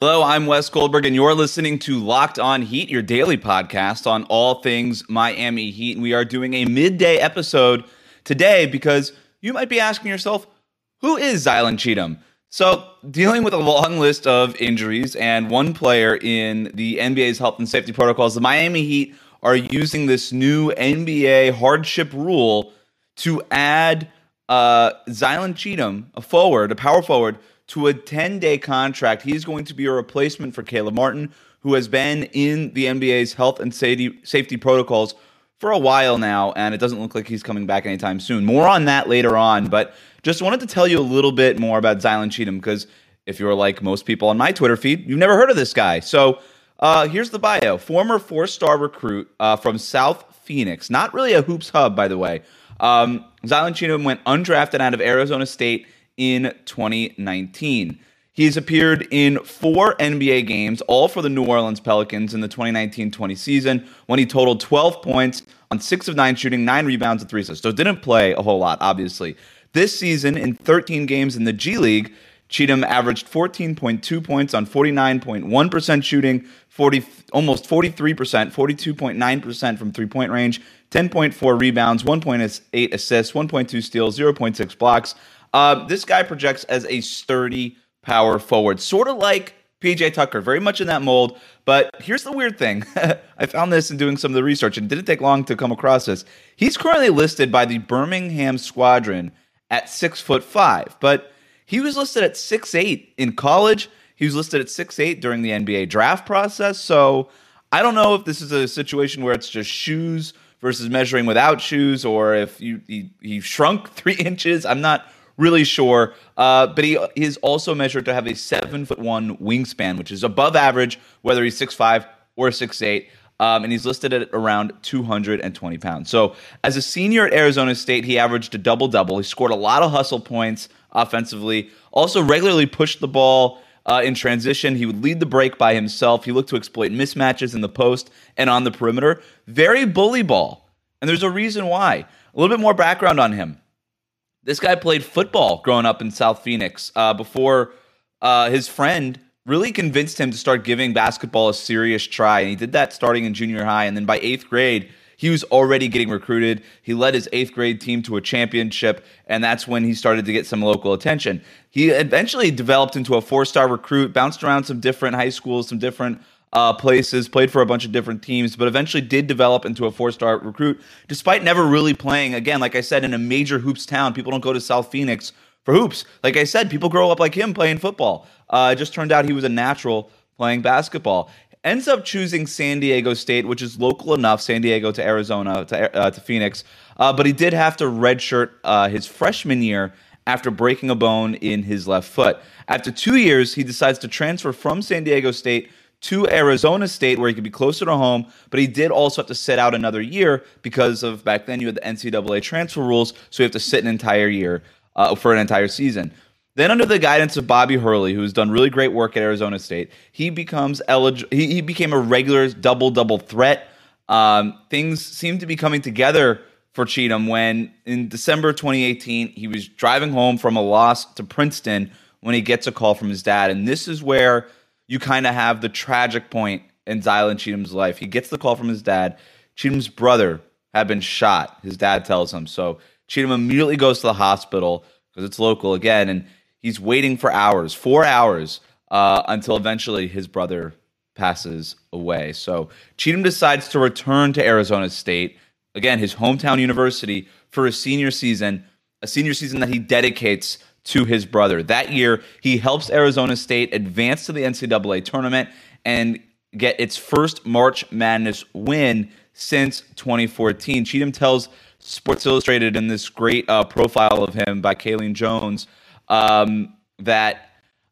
Hello, I'm Wes Goldberg, and you're listening to Locked On Heat, your daily podcast on all things Miami Heat. And we are doing a midday episode today because you might be asking yourself, who is Zylan Cheatham? So, dealing with a long list of injuries and one player in the NBA's health and safety protocols, the Miami Heat are using this new NBA hardship rule to add uh, Zylan Cheatham, a forward, a power forward, to a 10 day contract. He's going to be a replacement for Caleb Martin, who has been in the NBA's health and safety, protocols for a while now, and it doesn't look like he's coming back anytime soon. More on that later on, but just wanted to tell you a little bit more about Zylan Cheatham because if you're like most people on my Twitter feed, you've never heard of this guy. So uh, here's the bio former four star recruit uh, from South Phoenix, not really a hoops hub, by the way. Um, Zylan Cheatham went undrafted out of Arizona State in 2019. He's appeared in four NBA games, all for the New Orleans Pelicans in the 2019 20 season, when he totaled 12 points on six of nine shooting, nine rebounds, and three assists. So didn't play a whole lot, obviously. This season, in 13 games in the G League, Cheatham averaged 14.2 points on 49.1% shooting, 40, almost 43%, 42.9% from three point range, 10.4 rebounds, 1.8 assists, 1.2 steals, 0.6 blocks. Uh, this guy projects as a sturdy power forward, sort of like PJ Tucker, very much in that mold. But here's the weird thing I found this in doing some of the research, and didn't take long to come across this. He's currently listed by the Birmingham Squadron at six foot five, but he was listed at six eight in college. He was listed at six eight during the NBA draft process. So I don't know if this is a situation where it's just shoes versus measuring without shoes, or if you he, he shrunk three inches. I'm not really sure. Uh, but he, is also measured to have a seven foot one wingspan, which is above average, whether he's six five or six eight. Um, and he's listed at around 220 pounds. So, as a senior at Arizona State, he averaged a double double. He scored a lot of hustle points offensively, also regularly pushed the ball uh, in transition. He would lead the break by himself. He looked to exploit mismatches in the post and on the perimeter. Very bully ball. And there's a reason why. A little bit more background on him. This guy played football growing up in South Phoenix uh, before uh, his friend really convinced him to start giving basketball a serious try. And he did that starting in junior high. And then by eighth grade, he was already getting recruited. He led his eighth grade team to a championship, and that's when he started to get some local attention. He eventually developed into a four star recruit, bounced around some different high schools, some different uh, places, played for a bunch of different teams, but eventually did develop into a four star recruit, despite never really playing. Again, like I said, in a major hoops town, people don't go to South Phoenix for hoops. Like I said, people grow up like him playing football. Uh, it just turned out he was a natural playing basketball. Ends up choosing San Diego State, which is local enough, San Diego to Arizona to, uh, to Phoenix. Uh, but he did have to redshirt uh, his freshman year after breaking a bone in his left foot. After two years, he decides to transfer from San Diego State to Arizona State where he could be closer to home, but he did also have to sit out another year because of back then you had the NCAA transfer rules, so you have to sit an entire year uh, for an entire season. Then, under the guidance of Bobby Hurley, who has done really great work at Arizona State, he becomes eligible. He, he, became a regular double double threat. Um, things seem to be coming together for Cheatham when in December 2018 he was driving home from a loss to Princeton when he gets a call from his dad, and this is where you kind of have the tragic point in Zylan Cheatham's life. He gets the call from his dad. Cheatham's brother had been shot. His dad tells him. So Cheatham immediately goes to the hospital because it's local again, and he's waiting for hours, four hours, uh, until eventually his brother passes away. So Cheatham decides to return to Arizona State, again, his hometown university, for a senior season, a senior season that he dedicates to his brother. That year, he helps Arizona State advance to the NCAA tournament and get its first March Madness win since 2014. Cheatham tells Sports Illustrated in this great uh, profile of him by Kayleen Jones um, that,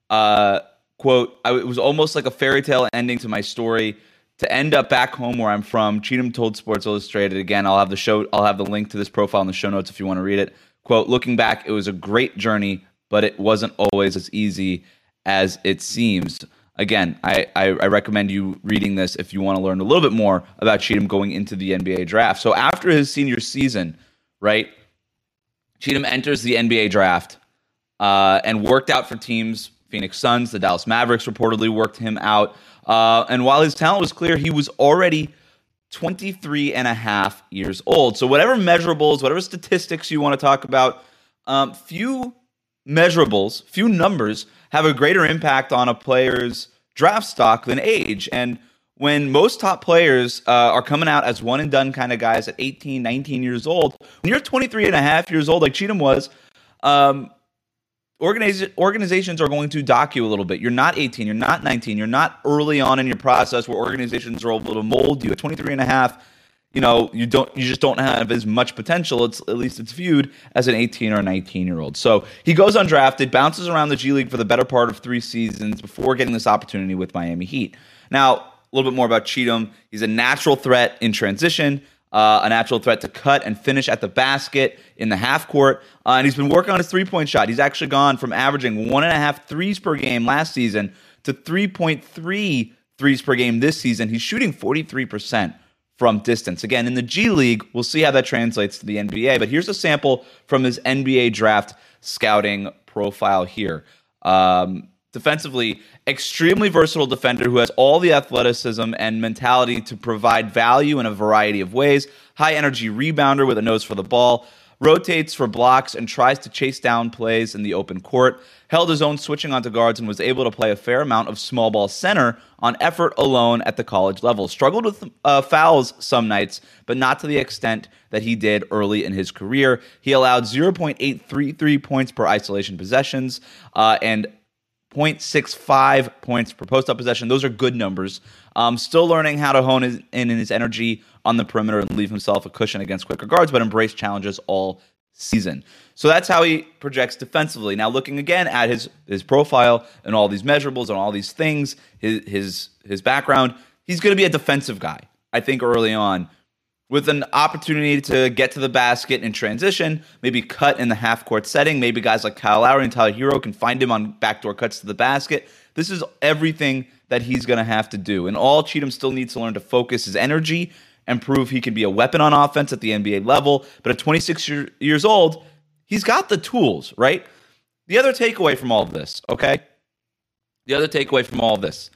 uh, quote, it was almost like a fairy tale ending to my story. To end up back home where I'm from, Cheatham told Sports Illustrated again. I'll have the show. I'll have the link to this profile in the show notes if you want to read it. Quote, looking back, it was a great journey, but it wasn't always as easy as it seems. Again, I, I, I recommend you reading this if you want to learn a little bit more about Cheatham going into the NBA draft. So after his senior season, right, Cheatham enters the NBA draft uh, and worked out for teams Phoenix Suns, the Dallas Mavericks reportedly worked him out. Uh, and while his talent was clear, he was already 23 and a half years old. So, whatever measurables, whatever statistics you want to talk about, um, few measurables, few numbers have a greater impact on a player's draft stock than age. And when most top players uh, are coming out as one and done kind of guys at 18, 19 years old, when you're 23 and a half years old, like Cheatham was, um, organiz- organizations are going to dock you a little bit. You're not 18, you're not 19, you're not early on in your process where organizations are able to mold you. At 23 and a half, you know, you don't you just don't have as much potential. It's at least it's viewed as an 18 or 19 year old. So he goes undrafted, bounces around the G League for the better part of three seasons before getting this opportunity with Miami Heat. Now, a little bit more about Cheatham. He's a natural threat in transition, uh, a natural threat to cut and finish at the basket in the half court. Uh, and he's been working on his three point shot. He's actually gone from averaging one and a half threes per game last season to 3.3 threes per game this season. He's shooting 43% from distance. Again, in the G League, we'll see how that translates to the NBA. But here's a sample from his NBA draft scouting profile here. Um, defensively, extremely versatile defender who has all the athleticism and mentality to provide value in a variety of ways. High energy rebounder with a nose for the ball rotates for blocks and tries to chase down plays in the open court. Held his own switching onto guards and was able to play a fair amount of small ball center on effort alone at the college level. Struggled with uh, fouls some nights, but not to the extent that he did early in his career. He allowed 0.833 points per isolation possessions uh, and 0.65 points per post up possession. Those are good numbers. Um, still learning how to hone his, in his energy on the perimeter and leave himself a cushion against quicker guards, but embrace challenges all season. So that's how he projects defensively. Now, looking again at his his profile and all these measurables and all these things, his his his background, he's going to be a defensive guy. I think early on, with an opportunity to get to the basket in transition, maybe cut in the half court setting. Maybe guys like Kyle Lowry and Tyler Herro can find him on backdoor cuts to the basket. This is everything that he's going to have to do. And all Cheatham still needs to learn to focus his energy and prove he can be a weapon on offense at the NBA level. But at 26 year, years old, he's got the tools, right? The other takeaway from all of this, okay? The other takeaway from all of this,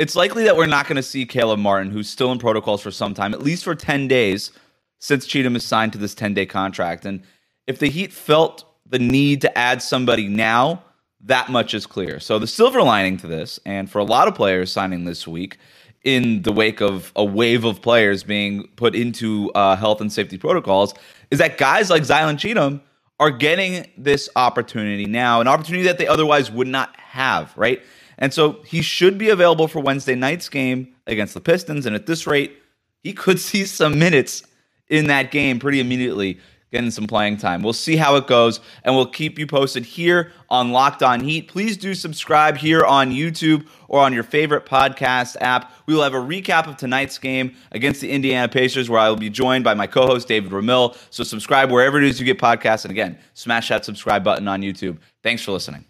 it's likely that we're not going to see Caleb Martin, who's still in protocols for some time, at least for 10 days since Cheatham is signed to this 10 day contract. And if the Heat felt the need to add somebody now, that much is clear. So the silver lining to this, and for a lot of players signing this week, in the wake of a wave of players being put into uh, health and safety protocols is that guys like Zylan Cheatham are getting this opportunity now, an opportunity that they otherwise would not have, right? And so he should be available for Wednesday night's game against the Pistons. And at this rate, he could see some minutes in that game pretty immediately getting some playing time. We'll see how it goes, and we'll keep you posted here on Locked On Heat. Please do subscribe here on YouTube or on your favorite podcast app. We will have a recap of tonight's game against the Indiana Pacers, where I will be joined by my co-host David Ramil. So subscribe wherever it is you get podcasts, and again, smash that subscribe button on YouTube. Thanks for listening.